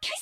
開始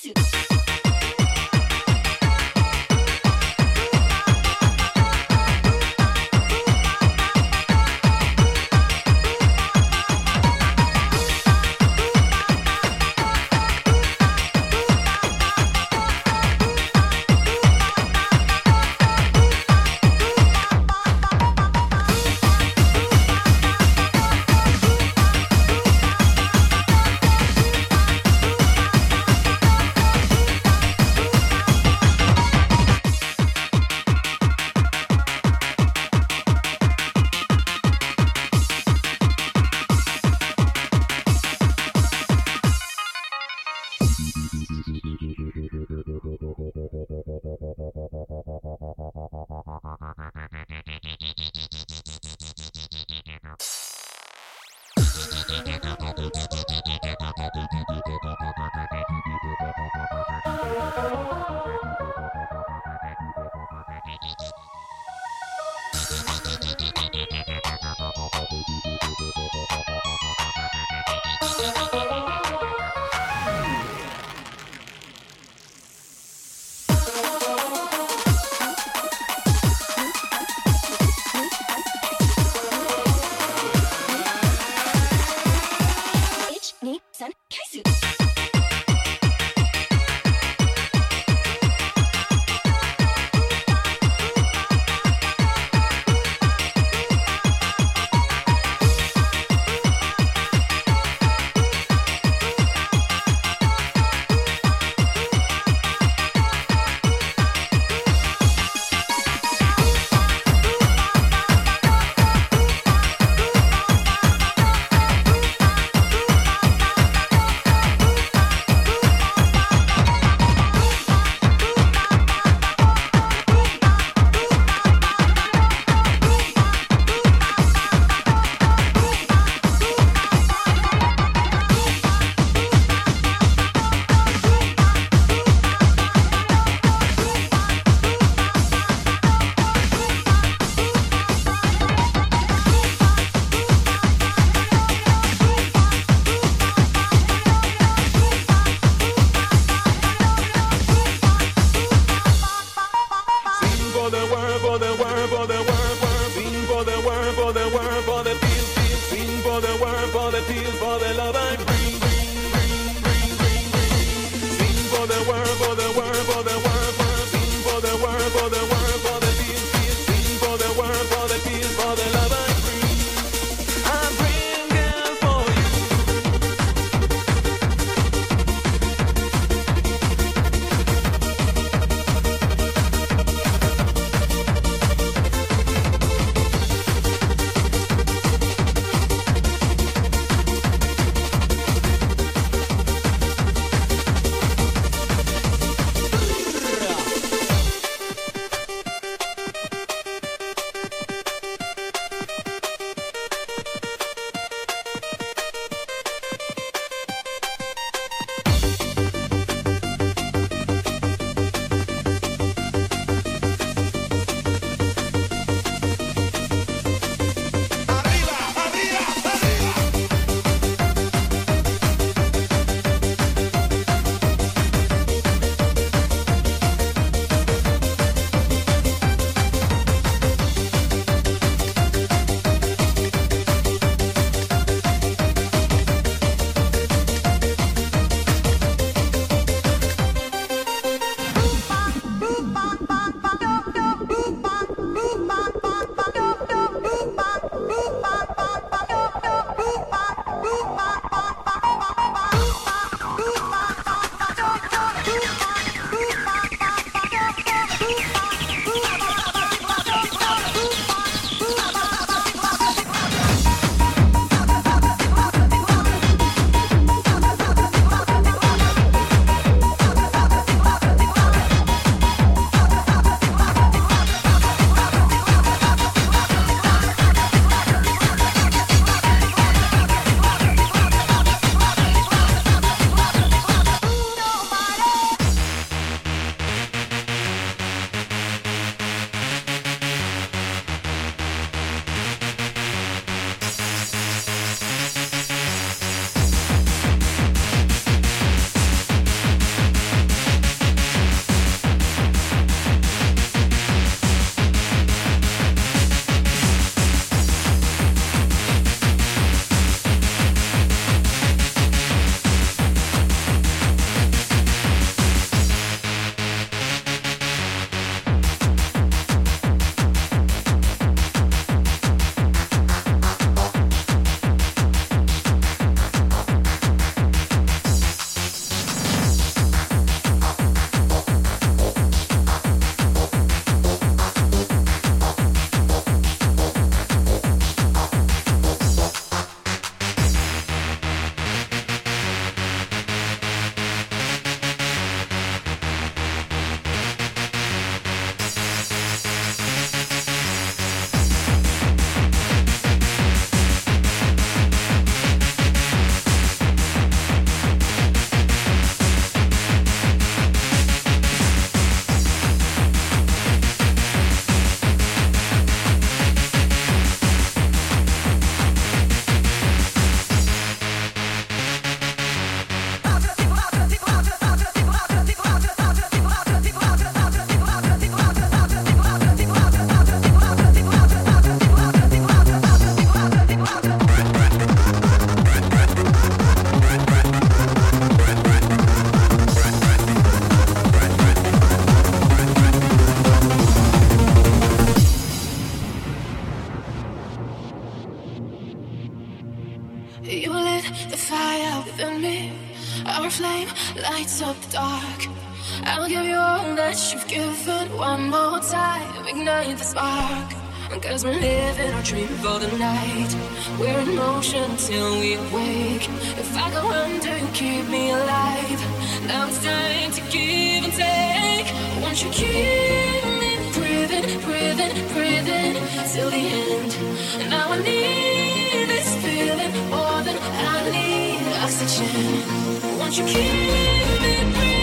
Cause we're living our dream for the night. We're in motion till we awake. If I go under, you keep me alive. Now it's time to give and take. Won't you keep me breathing, breathing, breathing till the end? Now I need this feeling more than I need oxygen. Won't you keep me breathing?